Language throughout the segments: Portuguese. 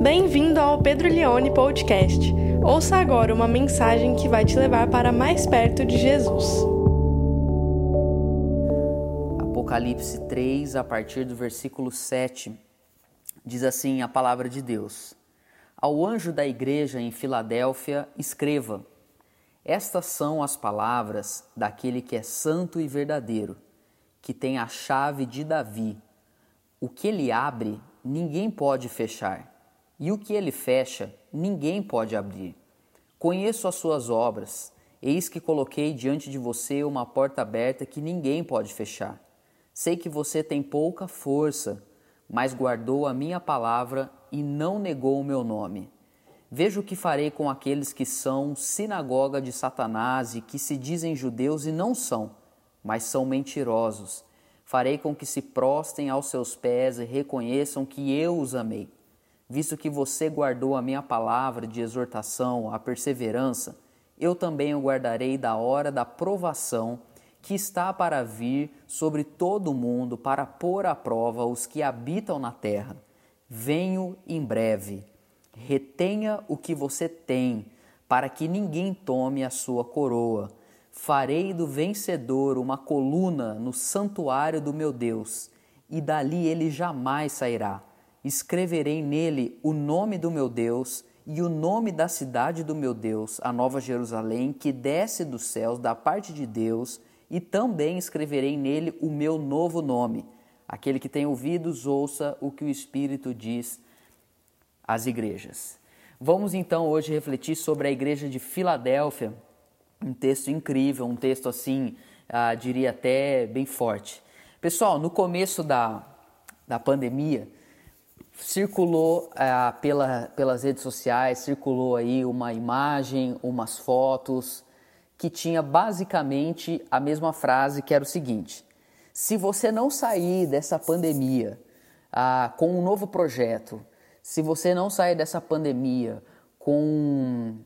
Bem-vindo ao Pedro Leone Podcast. Ouça agora uma mensagem que vai te levar para mais perto de Jesus. Apocalipse 3, a partir do versículo 7, diz assim a palavra de Deus: Ao anjo da igreja em Filadélfia, escreva: Estas são as palavras daquele que é santo e verdadeiro, que tem a chave de Davi. O que ele abre, ninguém pode fechar e o que ele fecha, ninguém pode abrir. Conheço as suas obras, eis que coloquei diante de você uma porta aberta que ninguém pode fechar. Sei que você tem pouca força, mas guardou a minha palavra e não negou o meu nome. Veja o que farei com aqueles que são sinagoga de Satanás e que se dizem judeus e não são, mas são mentirosos. Farei com que se prostem aos seus pés e reconheçam que eu os amei visto que você guardou a minha palavra de exortação, a perseverança, eu também o guardarei da hora da provação que está para vir sobre todo o mundo para pôr à prova os que habitam na terra. Venho em breve. Retenha o que você tem, para que ninguém tome a sua coroa. Farei do vencedor uma coluna no santuário do meu Deus, e dali ele jamais sairá escreverei nele o nome do meu Deus e o nome da cidade do meu Deus, a Nova Jerusalém, que desce dos céus da parte de Deus, e também escreverei nele o meu novo nome. Aquele que tem ouvidos, ouça o que o Espírito diz às igrejas. Vamos então hoje refletir sobre a igreja de Filadélfia, um texto incrível, um texto assim, ah, diria até bem forte. Pessoal, no começo da, da pandemia, circulou é, pela, pelas redes sociais, circulou aí uma imagem, umas fotos que tinha basicamente a mesma frase que era o seguinte: se você não sair dessa pandemia ah, com um novo projeto, se você não sair dessa pandemia com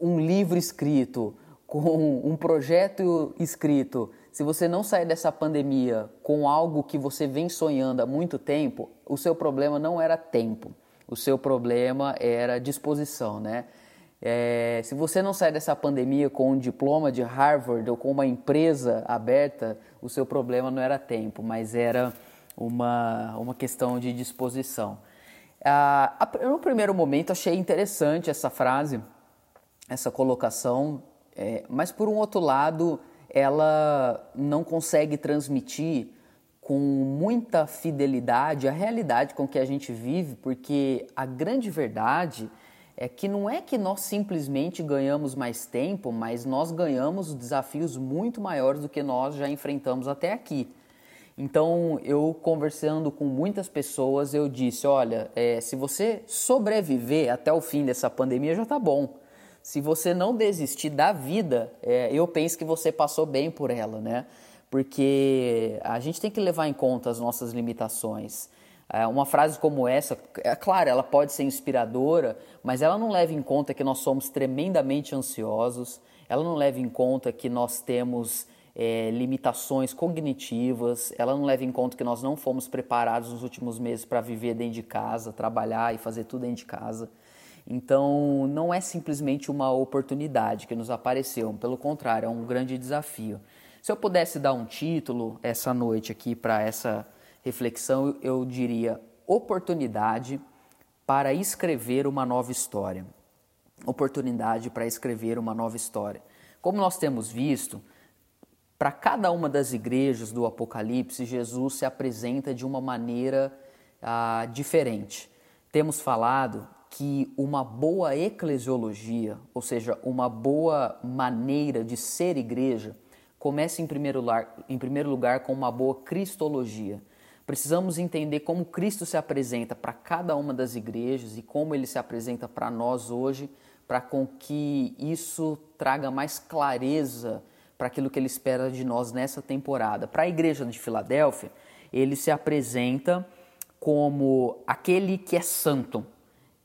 um livro escrito, com um projeto escrito, se você não sair dessa pandemia com algo que você vem sonhando há muito tempo, o seu problema não era tempo, o seu problema era disposição, né? É, se você não sair dessa pandemia com um diploma de Harvard ou com uma empresa aberta, o seu problema não era tempo, mas era uma, uma questão de disposição. Ah, no primeiro momento achei interessante essa frase, essa colocação, é, mas por um outro lado ela não consegue transmitir com muita fidelidade a realidade com que a gente vive, porque a grande verdade é que não é que nós simplesmente ganhamos mais tempo, mas nós ganhamos desafios muito maiores do que nós já enfrentamos até aqui. Então, eu conversando com muitas pessoas, eu disse: olha, é, se você sobreviver até o fim dessa pandemia, já está bom se você não desistir da vida, é, eu penso que você passou bem por ela, né? Porque a gente tem que levar em conta as nossas limitações. É, uma frase como essa, é claro, ela pode ser inspiradora, mas ela não leva em conta que nós somos tremendamente ansiosos, ela não leva em conta que nós temos é, limitações cognitivas, ela não leva em conta que nós não fomos preparados nos últimos meses para viver dentro de casa, trabalhar e fazer tudo dentro de casa. Então, não é simplesmente uma oportunidade que nos apareceu, pelo contrário, é um grande desafio. Se eu pudesse dar um título essa noite aqui para essa reflexão, eu diria oportunidade para escrever uma nova história. Oportunidade para escrever uma nova história. Como nós temos visto, para cada uma das igrejas do Apocalipse, Jesus se apresenta de uma maneira ah, diferente. Temos falado que uma boa eclesiologia, ou seja, uma boa maneira de ser igreja, comece em primeiro lugar, em primeiro lugar com uma boa cristologia. Precisamos entender como Cristo se apresenta para cada uma das igrejas e como ele se apresenta para nós hoje, para com que isso traga mais clareza para aquilo que ele espera de nós nessa temporada. Para a igreja de Filadélfia, ele se apresenta como aquele que é santo,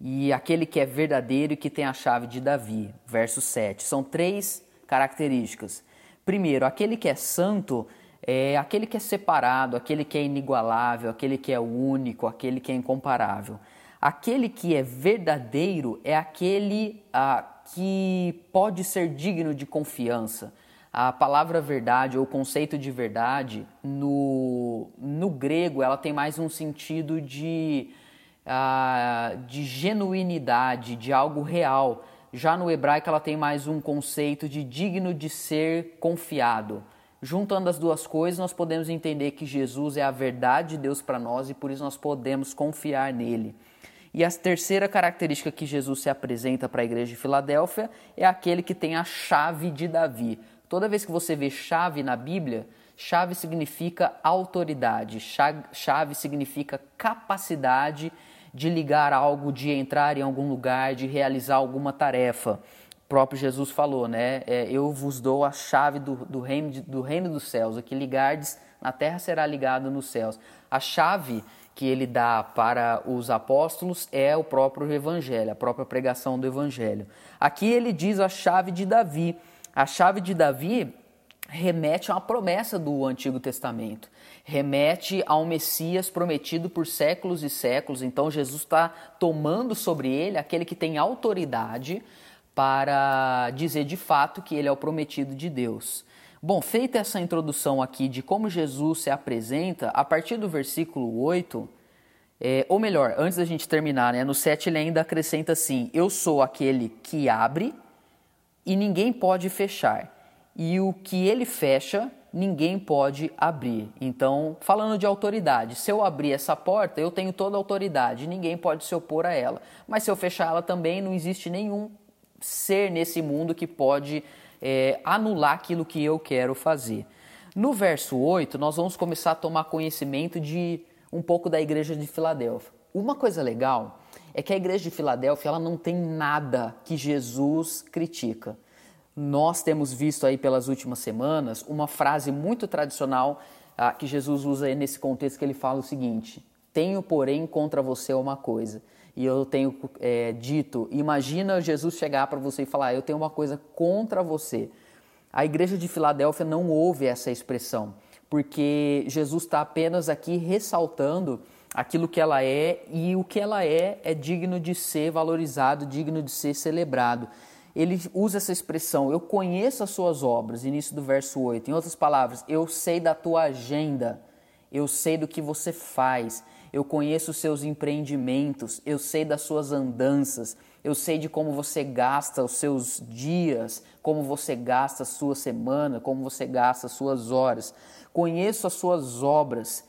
e aquele que é verdadeiro e que tem a chave de Davi. Verso 7. São três características. Primeiro, aquele que é santo é aquele que é separado, aquele que é inigualável, aquele que é único, aquele que é incomparável. Aquele que é verdadeiro é aquele ah, que pode ser digno de confiança. A palavra verdade ou conceito de verdade no, no grego ela tem mais um sentido de, uh, de genuinidade, de algo real. Já no hebraico ela tem mais um conceito de digno de ser confiado. Juntando as duas coisas, nós podemos entender que Jesus é a verdade de Deus para nós e por isso nós podemos confiar nele. E a terceira característica que Jesus se apresenta para a igreja de Filadélfia é aquele que tem a chave de Davi. Toda vez que você vê chave na Bíblia, chave significa autoridade, chave significa capacidade de ligar algo, de entrar em algum lugar, de realizar alguma tarefa. O próprio Jesus falou, né? É, eu vos dou a chave do, do, reino, do reino dos céus. O que ligardes na terra será ligado nos céus. A chave que ele dá para os apóstolos é o próprio evangelho, a própria pregação do evangelho. Aqui ele diz a chave de Davi. A chave de Davi remete a uma promessa do Antigo Testamento, remete a um Messias prometido por séculos e séculos. Então Jesus está tomando sobre ele aquele que tem autoridade para dizer de fato que ele é o prometido de Deus. Bom, feita essa introdução aqui de como Jesus se apresenta, a partir do versículo 8, é, ou melhor, antes da gente terminar, né, no 7 ele ainda acrescenta assim: Eu sou aquele que abre e ninguém pode fechar. E o que ele fecha, ninguém pode abrir. Então, falando de autoridade, se eu abrir essa porta, eu tenho toda a autoridade, ninguém pode se opor a ela. Mas se eu fechar ela também, não existe nenhum ser nesse mundo que pode é, anular aquilo que eu quero fazer. No verso 8, nós vamos começar a tomar conhecimento de um pouco da igreja de Filadélfia. Uma coisa legal é que a igreja de Filadélfia ela não tem nada que Jesus critica. Nós temos visto aí pelas últimas semanas uma frase muito tradicional ah, que Jesus usa nesse contexto que ele fala o seguinte: Tenho, porém, contra você uma coisa. E eu tenho é, dito: imagina Jesus chegar para você e falar, eu tenho uma coisa contra você. A igreja de Filadélfia não ouve essa expressão, porque Jesus está apenas aqui ressaltando aquilo que ela é e o que ela é é digno de ser valorizado, digno de ser celebrado. Ele usa essa expressão, eu conheço as suas obras, início do verso 8. Em outras palavras, eu sei da tua agenda, eu sei do que você faz, eu conheço os seus empreendimentos, eu sei das suas andanças, eu sei de como você gasta os seus dias, como você gasta a sua semana, como você gasta as suas horas. Conheço as suas obras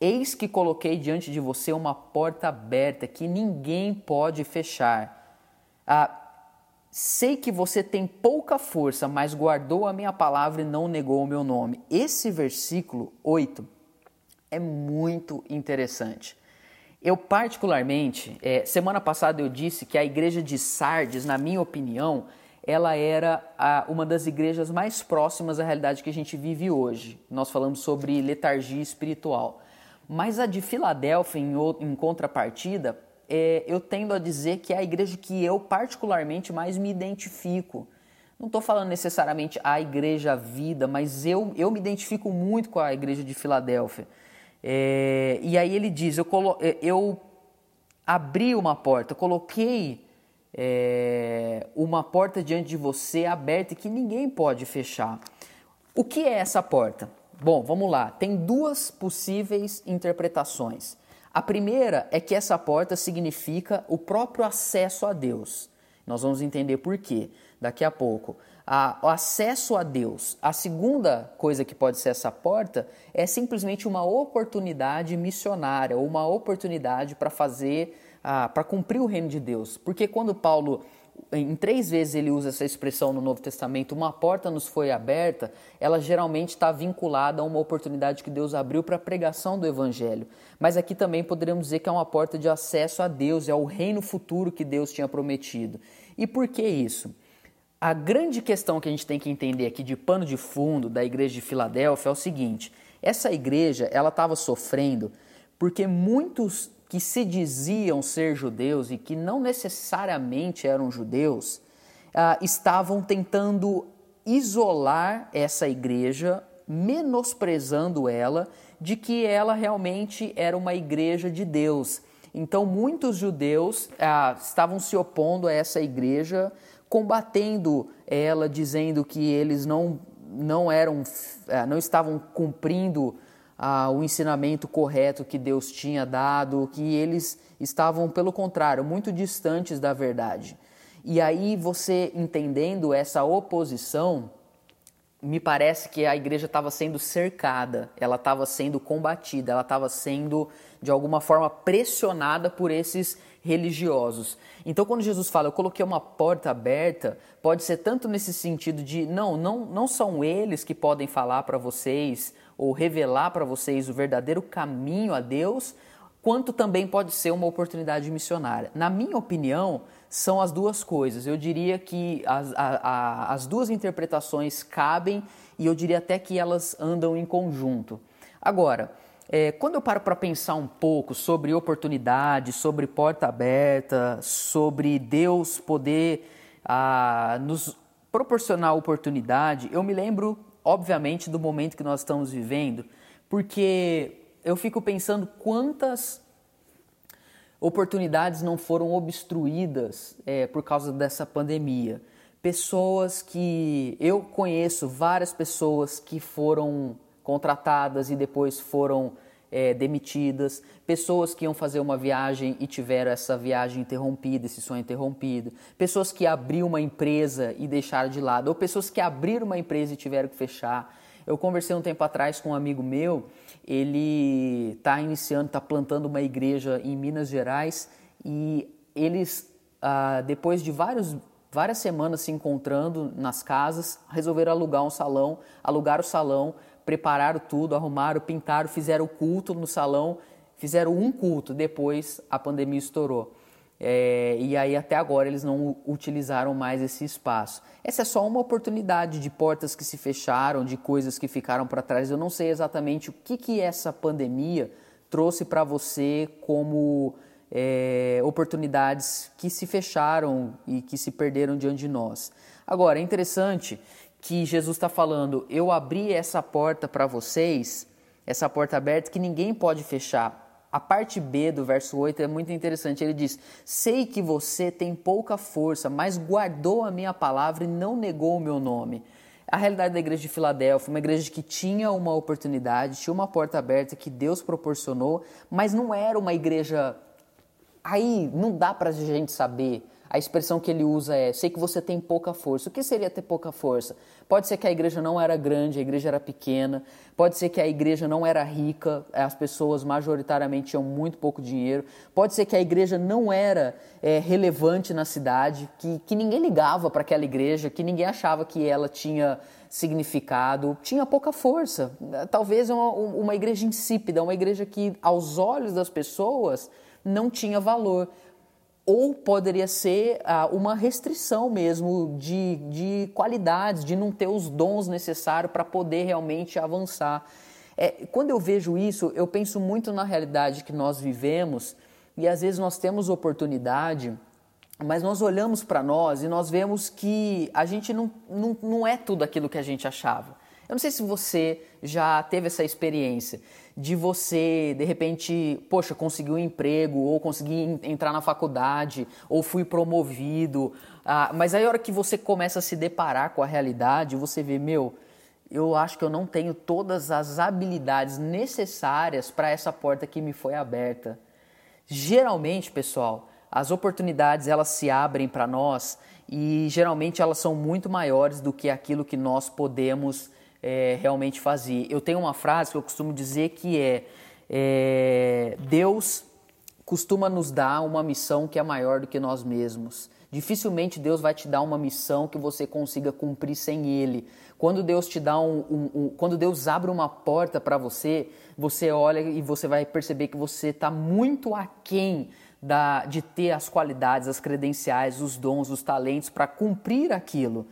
Eis que coloquei diante de você uma porta aberta que ninguém pode fechar. Ah, sei que você tem pouca força, mas guardou a minha palavra e não negou o meu nome. Esse versículo 8 é muito interessante. Eu, particularmente, é, semana passada eu disse que a igreja de Sardes, na minha opinião, ela era a, uma das igrejas mais próximas à realidade que a gente vive hoje. Nós falamos sobre letargia espiritual. Mas a de Filadélfia, em, em contrapartida, é, eu tendo a dizer que é a igreja que eu particularmente mais me identifico. Não estou falando necessariamente a igreja vida, mas eu, eu me identifico muito com a igreja de Filadélfia. É, e aí ele diz: eu, colo, é, eu abri uma porta, coloquei é, uma porta diante de você aberta que ninguém pode fechar. O que é essa porta? Bom, vamos lá. Tem duas possíveis interpretações. A primeira é que essa porta significa o próprio acesso a Deus. Nós vamos entender por quê daqui a pouco. o acesso a Deus. A segunda coisa que pode ser essa porta é simplesmente uma oportunidade missionária, ou uma oportunidade para fazer, para cumprir o reino de Deus. Porque quando Paulo em três vezes ele usa essa expressão no Novo Testamento, uma porta nos foi aberta, ela geralmente está vinculada a uma oportunidade que Deus abriu para a pregação do Evangelho. Mas aqui também poderíamos dizer que é uma porta de acesso a Deus, é o reino futuro que Deus tinha prometido. E por que isso? A grande questão que a gente tem que entender aqui de pano de fundo da igreja de Filadélfia é o seguinte: essa igreja ela estava sofrendo porque muitos que se diziam ser judeus e que não necessariamente eram judeus, ah, estavam tentando isolar essa igreja, menosprezando ela de que ela realmente era uma igreja de Deus. Então, muitos judeus ah, estavam se opondo a essa igreja, combatendo ela, dizendo que eles não, não eram, ah, não estavam cumprindo ah, o ensinamento correto que Deus tinha dado, que eles estavam, pelo contrário, muito distantes da verdade. E aí, você entendendo essa oposição, me parece que a igreja estava sendo cercada, ela estava sendo combatida, ela estava sendo de alguma forma pressionada por esses religiosos. Então, quando Jesus fala, eu coloquei uma porta aberta, pode ser tanto nesse sentido de não, não, não são eles que podem falar para vocês ou revelar para vocês o verdadeiro caminho a Deus, quanto também pode ser uma oportunidade missionária. Na minha opinião, são as duas coisas. Eu diria que as, a, a, as duas interpretações cabem e eu diria até que elas andam em conjunto. Agora, é, quando eu paro para pensar um pouco sobre oportunidade, sobre porta aberta, sobre Deus poder ah, nos proporcionar oportunidade, eu me lembro, obviamente, do momento que nós estamos vivendo, porque eu fico pensando quantas oportunidades não foram obstruídas é, por causa dessa pandemia. Pessoas que eu conheço, várias pessoas que foram contratadas e depois foram é, demitidas, pessoas que iam fazer uma viagem e tiveram essa viagem interrompida, esse sonho interrompido, pessoas que abriram uma empresa e deixaram de lado, ou pessoas que abriram uma empresa e tiveram que fechar. Eu conversei um tempo atrás com um amigo meu, ele está iniciando, está plantando uma igreja em Minas Gerais e eles, ah, depois de vários, várias semanas se encontrando nas casas, resolveram alugar um salão, alugar o salão, prepararam tudo, arrumaram, pintaram, fizeram o culto no salão, fizeram um culto, depois a pandemia estourou. É, e aí até agora eles não utilizaram mais esse espaço. Essa é só uma oportunidade de portas que se fecharam, de coisas que ficaram para trás. Eu não sei exatamente o que, que essa pandemia trouxe para você como é, oportunidades que se fecharam e que se perderam diante de nós. Agora, é interessante que Jesus está falando: eu abri essa porta para vocês, essa porta aberta que ninguém pode fechar a parte B do verso 8 é muito interessante. Ele diz: Sei que você tem pouca força, mas guardou a minha palavra e não negou o meu nome. A realidade da igreja de Filadélfia, uma igreja que tinha uma oportunidade, tinha uma porta aberta que Deus proporcionou, mas não era uma igreja. Aí não dá para a gente saber a expressão que ele usa é: sei que você tem pouca força. O que seria ter pouca força? Pode ser que a igreja não era grande, a igreja era pequena. Pode ser que a igreja não era rica, as pessoas majoritariamente tinham muito pouco dinheiro. Pode ser que a igreja não era é, relevante na cidade, que, que ninguém ligava para aquela igreja, que ninguém achava que ela tinha significado, tinha pouca força. Talvez uma, uma igreja insípida, uma igreja que, aos olhos das pessoas, não tinha valor ou poderia ser ah, uma restrição mesmo de, de qualidades, de não ter os dons necessários para poder realmente avançar. É, quando eu vejo isso, eu penso muito na realidade que nós vivemos e às vezes nós temos oportunidade, mas nós olhamos para nós e nós vemos que a gente não, não, não é tudo aquilo que a gente achava. Eu não sei se você já teve essa experiência de você, de repente, poxa, conseguir um emprego, ou conseguir entrar na faculdade, ou fui promovido. Ah, mas aí a hora que você começa a se deparar com a realidade, você vê, meu, eu acho que eu não tenho todas as habilidades necessárias para essa porta que me foi aberta. Geralmente, pessoal, as oportunidades elas se abrem para nós e geralmente elas são muito maiores do que aquilo que nós podemos é, realmente fazia. Eu tenho uma frase que eu costumo dizer que é, é Deus costuma nos dar uma missão que é maior do que nós mesmos. Dificilmente Deus vai te dar uma missão que você consiga cumprir sem Ele. Quando Deus te dá um, um, um quando Deus abre uma porta para você, você olha e você vai perceber que você está muito aquém da, de ter as qualidades, as credenciais, os dons, os talentos para cumprir aquilo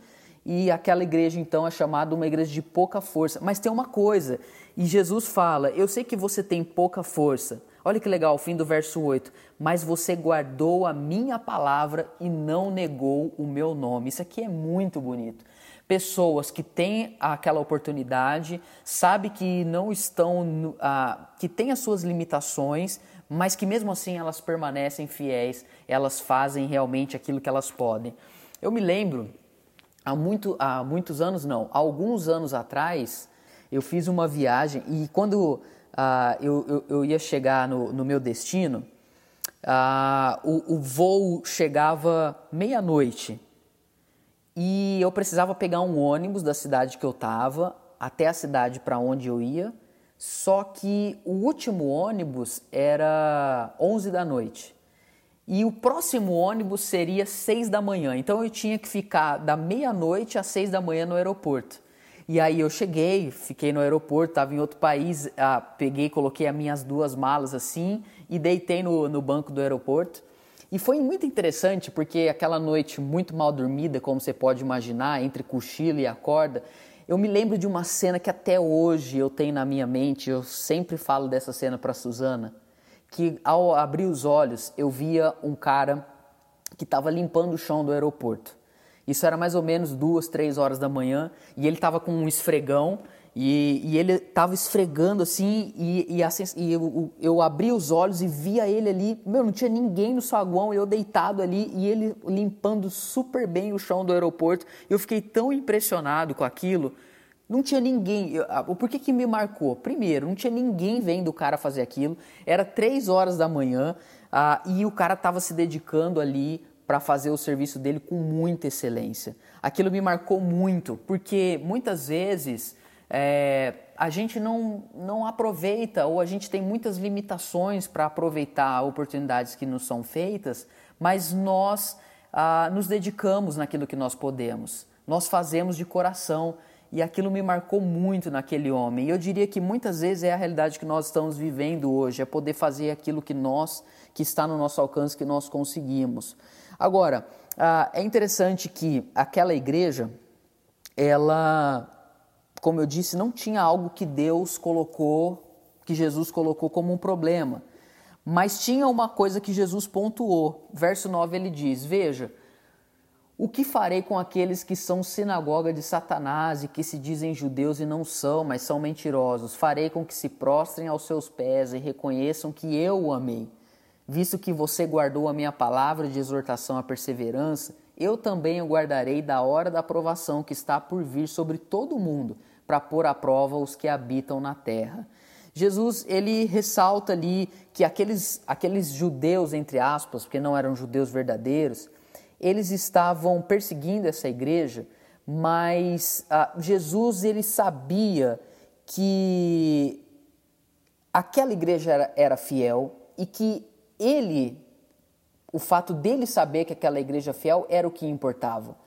e aquela igreja então é chamada uma igreja de pouca força. Mas tem uma coisa, e Jesus fala: Eu sei que você tem pouca força. Olha que legal, fim do verso 8. Mas você guardou a minha palavra e não negou o meu nome. Isso aqui é muito bonito. Pessoas que têm aquela oportunidade, sabe que não estão, ah, que têm as suas limitações, mas que mesmo assim elas permanecem fiéis, elas fazem realmente aquilo que elas podem. Eu me lembro, há, muito, há muitos anos não, há alguns anos atrás, eu fiz uma viagem e quando uh, eu, eu, eu, ia chegar no, no meu destino, uh, o, o voo chegava meia-noite. E eu precisava pegar um ônibus da cidade que eu estava até a cidade para onde eu ia, só que o último ônibus era 11 da noite e o próximo ônibus seria 6 da manhã, então eu tinha que ficar da meia-noite às 6 da manhã no aeroporto. E aí eu cheguei, fiquei no aeroporto, estava em outro país, ah, peguei, coloquei as minhas duas malas assim e deitei no, no banco do aeroporto. E foi muito interessante porque aquela noite muito mal dormida, como você pode imaginar, entre cochilo e acorda, eu me lembro de uma cena que até hoje eu tenho na minha mente, eu sempre falo dessa cena para Suzana, que ao abrir os olhos eu via um cara que estava limpando o chão do aeroporto. Isso era mais ou menos duas, três horas da manhã e ele estava com um esfregão e, e ele estava esfregando assim e, e, assim, e eu, eu, abri os olhos e via ele ali, meu, não tinha ninguém no saguão, eu deitado ali e ele limpando super bem o chão do aeroporto. Eu fiquei tão impressionado com aquilo. Não tinha ninguém. O porquê que me marcou? Primeiro, não tinha ninguém vendo o cara fazer aquilo. Era três horas da manhã ah, e o cara estava se dedicando ali para fazer o serviço dele com muita excelência. Aquilo me marcou muito, porque muitas vezes é, a gente não, não aproveita ou a gente tem muitas limitações para aproveitar oportunidades que nos são feitas, mas nós ah, nos dedicamos naquilo que nós podemos, nós fazemos de coração. E aquilo me marcou muito naquele homem. E eu diria que muitas vezes é a realidade que nós estamos vivendo hoje, é poder fazer aquilo que nós, que está no nosso alcance, que nós conseguimos. Agora, ah, é interessante que aquela igreja, ela, como eu disse, não tinha algo que Deus colocou, que Jesus colocou como um problema, mas tinha uma coisa que Jesus pontuou. Verso 9 ele diz: Veja, o que farei com aqueles que são sinagoga de Satanás e que se dizem judeus e não são, mas são mentirosos? Farei com que se prostrem aos seus pés e reconheçam que eu o amei. Visto que você guardou a minha palavra de exortação à perseverança, eu também o guardarei da hora da aprovação que está por vir sobre todo o mundo, para pôr à prova os que habitam na terra. Jesus ele ressalta ali que aqueles, aqueles judeus, entre aspas, porque não eram judeus verdadeiros, eles estavam perseguindo essa igreja, mas ah, Jesus ele sabia que aquela igreja era, era fiel e que ele, o fato dele saber que aquela igreja fiel era o que importava.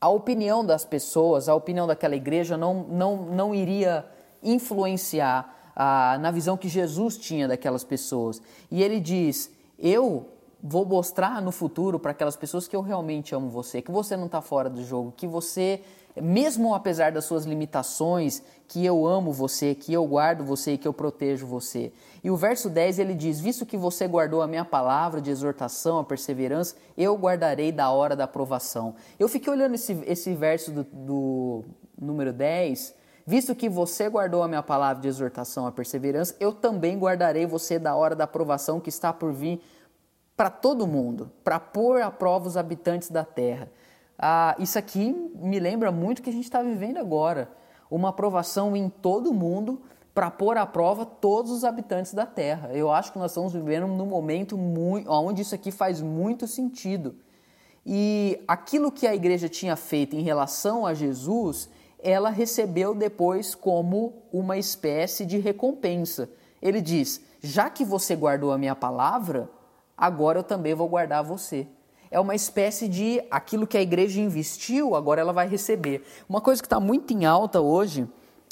A opinião das pessoas, a opinião daquela igreja não, não, não iria influenciar ah, na visão que Jesus tinha daquelas pessoas. E ele diz: Eu vou mostrar no futuro para aquelas pessoas que eu realmente amo você, que você não está fora do jogo, que você mesmo apesar das suas limitações, que eu amo você, que eu guardo você e que eu protejo você. E o verso 10 ele diz: Visto que você guardou a minha palavra de exortação, a perseverança, eu guardarei da hora da aprovação. Eu fiquei olhando esse, esse verso do, do número 10. Visto que você guardou a minha palavra de exortação, a perseverança, eu também guardarei você da hora da aprovação que está por vir para todo mundo, para pôr à prova os habitantes da terra. Ah, isso aqui me lembra muito o que a gente está vivendo agora. Uma aprovação em todo mundo para pôr à prova todos os habitantes da Terra. Eu acho que nós estamos vivendo num momento muito, onde isso aqui faz muito sentido. E aquilo que a igreja tinha feito em relação a Jesus, ela recebeu depois como uma espécie de recompensa. Ele diz: Já que você guardou a minha palavra, agora eu também vou guardar você é uma espécie de aquilo que a igreja investiu, agora ela vai receber. Uma coisa que está muito em alta hoje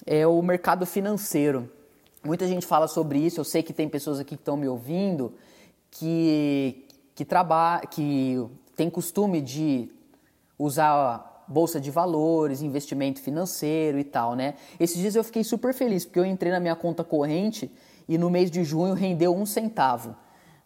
é o mercado financeiro. Muita gente fala sobre isso, eu sei que tem pessoas aqui que estão me ouvindo que, que, que tem costume de usar bolsa de valores, investimento financeiro e tal, né? Esses dias eu fiquei super feliz porque eu entrei na minha conta corrente e no mês de junho rendeu um centavo.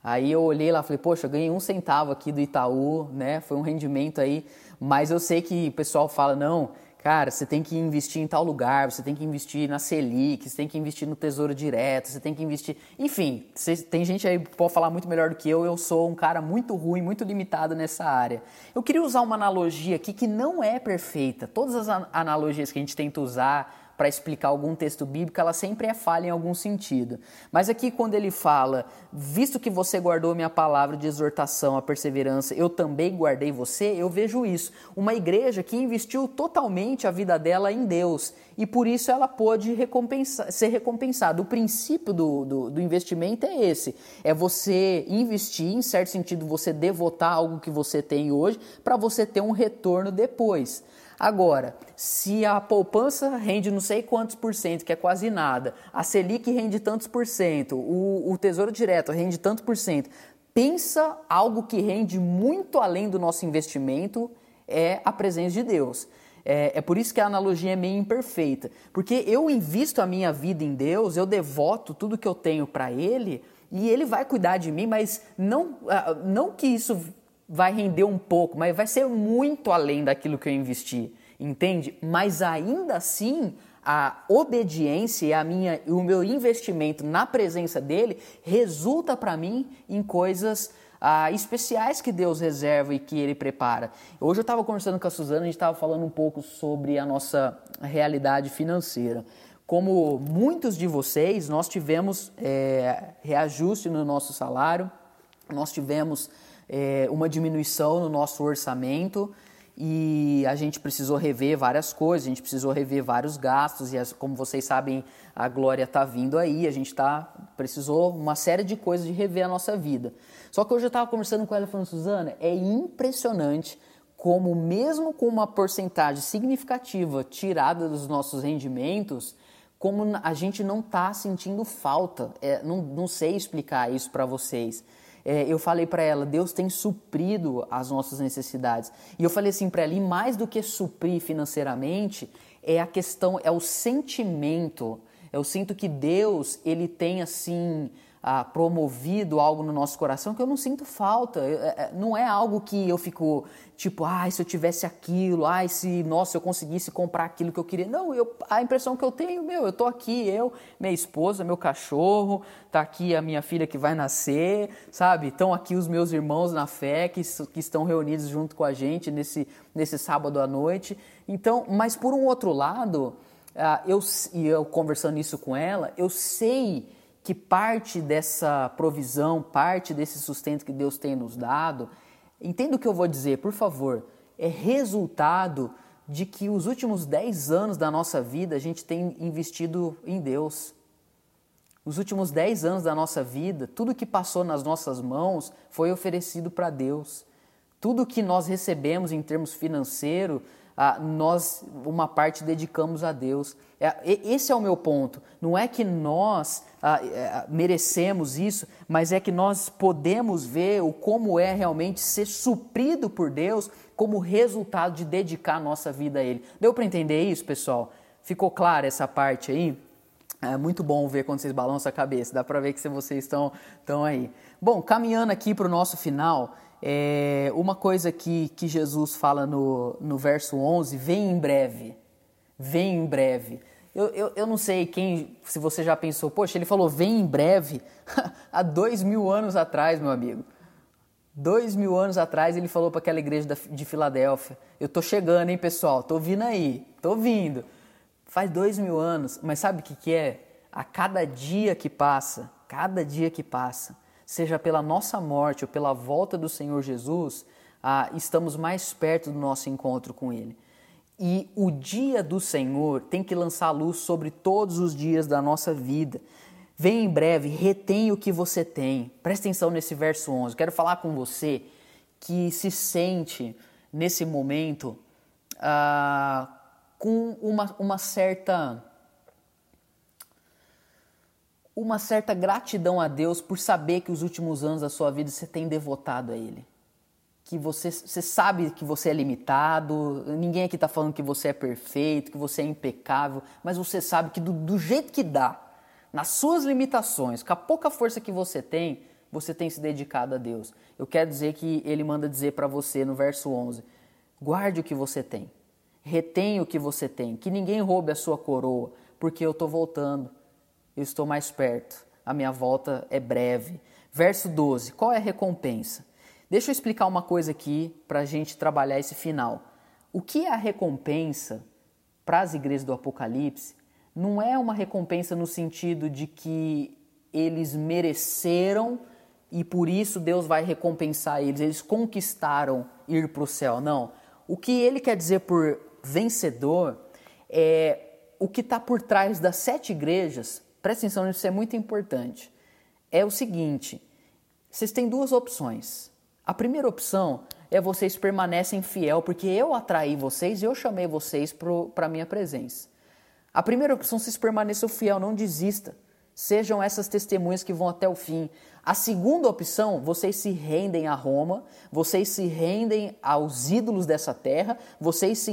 Aí eu olhei lá e falei, poxa, eu ganhei um centavo aqui do Itaú, né? Foi um rendimento aí, mas eu sei que o pessoal fala, não, cara, você tem que investir em tal lugar, você tem que investir na Selic, você tem que investir no Tesouro Direto, você tem que investir. Enfim, tem gente aí que pode falar muito melhor do que eu, eu sou um cara muito ruim, muito limitado nessa área. Eu queria usar uma analogia aqui que não é perfeita. Todas as analogias que a gente tenta usar para explicar algum texto bíblico, ela sempre é falha em algum sentido. Mas aqui, quando ele fala, visto que você guardou minha palavra de exortação, a perseverança, eu também guardei você, eu vejo isso. Uma igreja que investiu totalmente a vida dela em Deus e por isso ela pode recompensar, ser recompensada. O princípio do, do, do investimento é esse: é você investir, em certo sentido, você devotar algo que você tem hoje para você ter um retorno depois. Agora, se a poupança rende não sei quantos por cento, que é quase nada, a Selic rende tantos por cento, o, o Tesouro Direto rende tanto por cento, pensa algo que rende muito além do nosso investimento é a presença de Deus. É, é, por isso que a analogia é meio imperfeita. Porque eu invisto a minha vida em Deus, eu devoto tudo que eu tenho para Ele e Ele vai cuidar de mim, mas não, ah, não que isso vai render um pouco, mas vai ser muito além daquilo que eu investi, entende? Mas ainda assim, a obediência e a minha, o meu investimento na presença dele resulta para mim em coisas ah, especiais que Deus reserva e que Ele prepara. Hoje eu estava conversando com a Suzana, a gente estava falando um pouco sobre a nossa realidade financeira. Como muitos de vocês, nós tivemos é, reajuste no nosso salário, nós tivemos é, uma diminuição no nosso orçamento e a gente precisou rever várias coisas, a gente precisou rever vários gastos e como vocês sabem a Glória está vindo aí, a gente tá precisou uma série de coisas de rever a nossa vida. Só que hoje eu estava conversando com ela falando, Suzana, é impressionante como mesmo com uma porcentagem significativa tirada dos nossos rendimentos, como a gente não está sentindo falta. É, não, não sei explicar isso para vocês é, eu falei para ela, Deus tem suprido as nossas necessidades. E eu falei assim para ela, e mais do que suprir financeiramente, é a questão, é o sentimento. Eu sinto que Deus, ele tem assim, ah, promovido algo no nosso coração que eu não sinto falta. É, é, não é algo que eu fico tipo, ai, se eu tivesse aquilo, ai, se, nossa, eu conseguisse comprar aquilo que eu queria. Não, eu, a impressão que eu tenho, meu, eu tô aqui, eu, minha esposa, meu cachorro, tá aqui a minha filha que vai nascer, sabe? Estão aqui os meus irmãos na fé que, que estão reunidos junto com a gente nesse, nesse sábado à noite. Então, mas por um outro lado, ah, eu, e eu conversando isso com ela, eu sei que parte dessa provisão, parte desse sustento que Deus tem nos dado, entenda o que eu vou dizer, por favor, é resultado de que os últimos 10 anos da nossa vida a gente tem investido em Deus. Os últimos 10 anos da nossa vida, tudo que passou nas nossas mãos foi oferecido para Deus. Tudo que nós recebemos em termos financeiros ah, nós uma parte dedicamos a Deus. É, esse é o meu ponto. Não é que nós ah, merecemos isso, mas é que nós podemos ver o como é realmente ser suprido por Deus como resultado de dedicar a nossa vida a Ele. Deu para entender isso, pessoal? Ficou clara essa parte aí? É muito bom ver quando vocês balançam a cabeça, dá para ver que vocês estão, estão aí. Bom, caminhando aqui para o nosso final, é, uma coisa que, que Jesus fala no, no verso 11, vem em breve, vem em breve. Eu, eu, eu não sei quem, se você já pensou, poxa, ele falou vem em breve há dois mil anos atrás, meu amigo. Dois mil anos atrás ele falou para aquela igreja de Filadélfia: Eu tô chegando, hein, pessoal? Tô vindo aí, tô vindo. Faz dois mil anos, mas sabe o que, que é? A cada dia que passa, cada dia que passa, seja pela nossa morte ou pela volta do Senhor Jesus, ah, estamos mais perto do nosso encontro com Ele. E o dia do Senhor tem que lançar luz sobre todos os dias da nossa vida. Vem em breve, retém o que você tem. Presta atenção nesse verso 11. Quero falar com você que se sente nesse momento ah, com uma, uma certa uma certa gratidão a Deus por saber que os últimos anos da sua vida você tem devotado a Ele. Que você, você sabe que você é limitado, ninguém aqui está falando que você é perfeito, que você é impecável, mas você sabe que do, do jeito que dá, nas suas limitações, com a pouca força que você tem, você tem se dedicado a Deus. Eu quero dizer que Ele manda dizer para você no verso 11: guarde o que você tem Retém o que você tem, que ninguém roube a sua coroa, porque eu estou voltando, eu estou mais perto, a minha volta é breve. Verso 12: qual é a recompensa? Deixa eu explicar uma coisa aqui para a gente trabalhar esse final. O que é a recompensa para as igrejas do Apocalipse? Não é uma recompensa no sentido de que eles mereceram e por isso Deus vai recompensar eles, eles conquistaram ir para o céu. Não. O que ele quer dizer por vencedor é o que está por trás das sete igrejas. Presta atenção, isso é muito importante. É o seguinte: vocês têm duas opções. A primeira opção é vocês permanecem fiel, porque eu atraí vocês e eu chamei vocês para a minha presença. A primeira opção, vocês permaneçam fiel, não desista. Sejam essas testemunhas que vão até o fim. A segunda opção, vocês se rendem a Roma, vocês se rendem aos ídolos dessa terra, vocês se,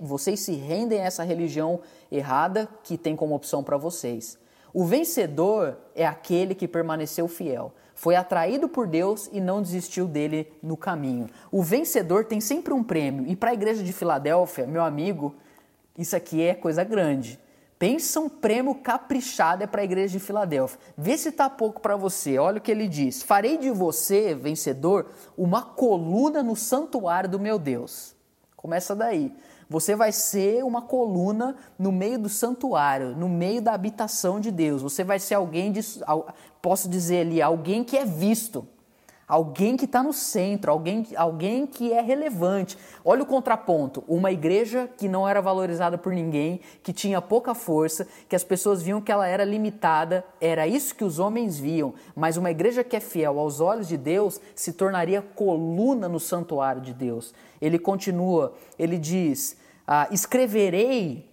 vocês se rendem a essa religião errada que tem como opção para vocês. O vencedor é aquele que permaneceu fiel, foi atraído por Deus e não desistiu dele no caminho. O vencedor tem sempre um prêmio, e para a igreja de Filadélfia, meu amigo, isso aqui é coisa grande. Pensa um prêmio caprichado é para a igreja de Filadélfia. Vê se está pouco para você. Olha o que ele diz: Farei de você, vencedor, uma coluna no santuário do meu Deus. Começa daí. Você vai ser uma coluna no meio do santuário, no meio da habitação de Deus. Você vai ser alguém, de, posso dizer ali, alguém que é visto alguém que está no centro, alguém, alguém que é relevante. Olha o contraponto: uma igreja que não era valorizada por ninguém, que tinha pouca força, que as pessoas viam que ela era limitada, era isso que os homens viam. Mas uma igreja que é fiel aos olhos de Deus se tornaria coluna no santuário de Deus. Ele continua, ele diz: ah, escreverei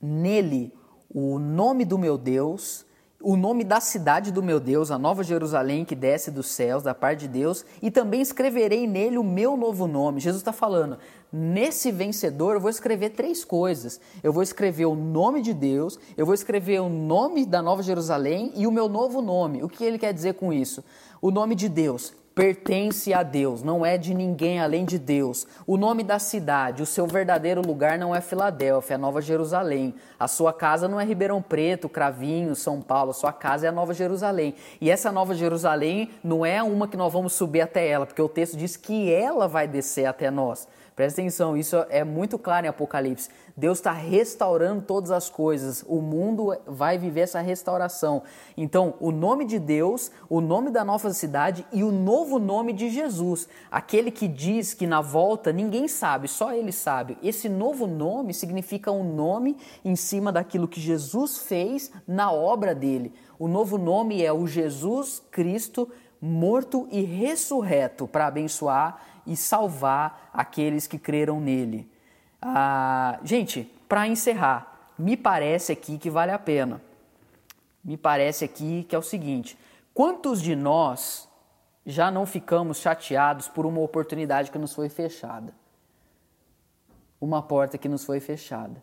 nele o nome do meu Deus o nome da cidade do meu Deus, a Nova Jerusalém que desce dos céus, da parte de Deus, e também escreverei nele o meu novo nome. Jesus está falando, nesse vencedor eu vou escrever três coisas. Eu vou escrever o nome de Deus, eu vou escrever o nome da Nova Jerusalém e o meu novo nome. O que ele quer dizer com isso? O nome de Deus pertence a Deus, não é de ninguém além de Deus. O nome da cidade, o seu verdadeiro lugar não é Filadélfia, é Nova Jerusalém. A sua casa não é Ribeirão Preto, Cravinho, São Paulo, a sua casa é a Nova Jerusalém. E essa Nova Jerusalém não é uma que nós vamos subir até ela, porque o texto diz que ela vai descer até nós. Presta atenção, isso é muito claro em Apocalipse. Deus está restaurando todas as coisas. O mundo vai viver essa restauração. Então, o nome de Deus, o nome da nova cidade e o novo nome de Jesus. Aquele que diz que na volta ninguém sabe, só ele sabe. Esse novo nome significa um nome em cima daquilo que Jesus fez na obra dele. O novo nome é o Jesus Cristo morto e ressurreto para abençoar e salvar aqueles que creram nele. Ah, gente, para encerrar, me parece aqui que vale a pena. Me parece aqui que é o seguinte: quantos de nós já não ficamos chateados por uma oportunidade que nos foi fechada? Uma porta que nos foi fechada.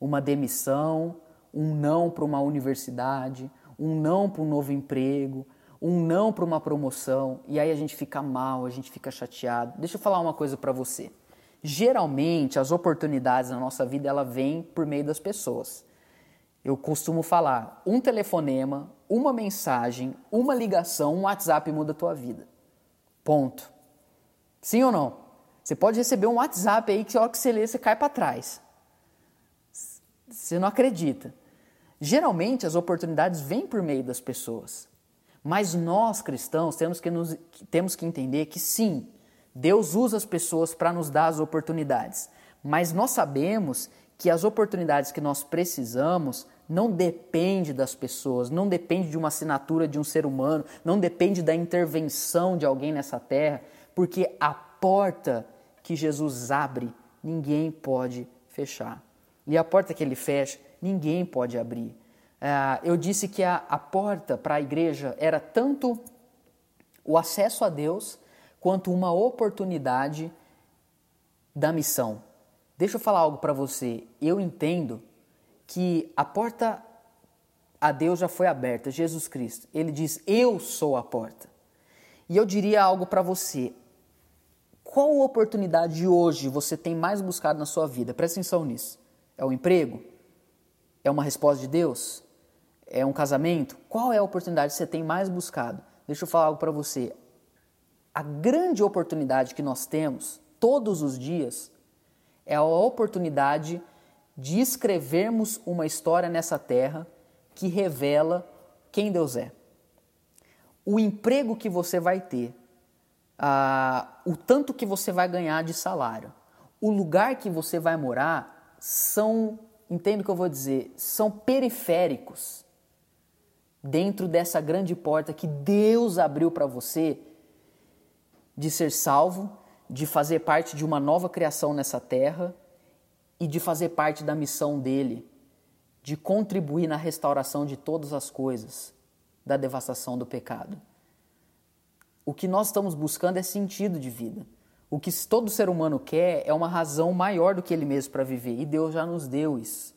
Uma demissão, um não para uma universidade, um não para um novo emprego, um não para uma promoção e aí a gente fica mal, a gente fica chateado. Deixa eu falar uma coisa para você. Geralmente as oportunidades na nossa vida ela vem por meio das pessoas. Eu costumo falar, um telefonema, uma mensagem, uma ligação, um WhatsApp muda a tua vida. Ponto. Sim ou não? Você pode receber um WhatsApp aí que a hora que você lê, você cai para trás. Você não acredita. Geralmente as oportunidades vêm por meio das pessoas. Mas nós cristãos temos que, nos, temos que entender que sim, Deus usa as pessoas para nos dar as oportunidades. Mas nós sabemos que as oportunidades que nós precisamos não depende das pessoas, não depende de uma assinatura de um ser humano, não depende da intervenção de alguém nessa terra, porque a porta que Jesus abre, ninguém pode fechar. E a porta que ele fecha, ninguém pode abrir. É, eu disse que a, a porta para a igreja era tanto o acesso a Deus quanto uma oportunidade da missão. Deixa eu falar algo para você. Eu entendo que a porta a Deus já foi aberta, Jesus Cristo. Ele diz: Eu sou a porta. E eu diria algo para você. Qual oportunidade hoje você tem mais buscado na sua vida? Presta atenção nisso. É o emprego? É uma resposta de Deus? É um casamento? Qual é a oportunidade que você tem mais buscado? Deixa eu falar algo para você. A grande oportunidade que nós temos todos os dias é a oportunidade de escrevermos uma história nessa terra que revela quem Deus é. O emprego que você vai ter, o tanto que você vai ganhar de salário, o lugar que você vai morar são, entendo o que eu vou dizer, são periféricos dentro dessa grande porta que Deus abriu para você de ser salvo, de fazer parte de uma nova criação nessa terra e de fazer parte da missão dele, de contribuir na restauração de todas as coisas, da devastação do pecado. O que nós estamos buscando é sentido de vida. O que todo ser humano quer é uma razão maior do que ele mesmo para viver, e Deus já nos deu isso.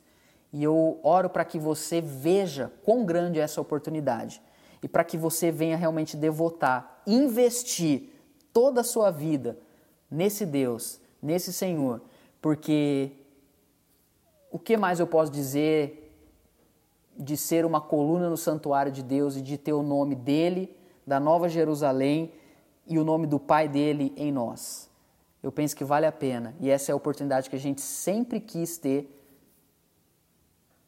E eu oro para que você veja quão grande é essa oportunidade. E para que você venha realmente devotar, investir toda a sua vida nesse Deus, nesse Senhor, porque o que mais eu posso dizer de ser uma coluna no santuário de Deus e de ter o nome dele, da Nova Jerusalém e o nome do Pai dele em nós? Eu penso que vale a pena. E essa é a oportunidade que a gente sempre quis ter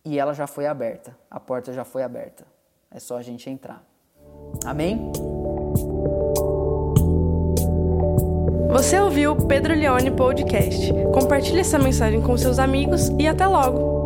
e ela já foi aberta, a porta já foi aberta. É só a gente entrar. Amém? Você ouviu o Pedro Leone Podcast. Compartilhe essa mensagem com seus amigos e até logo!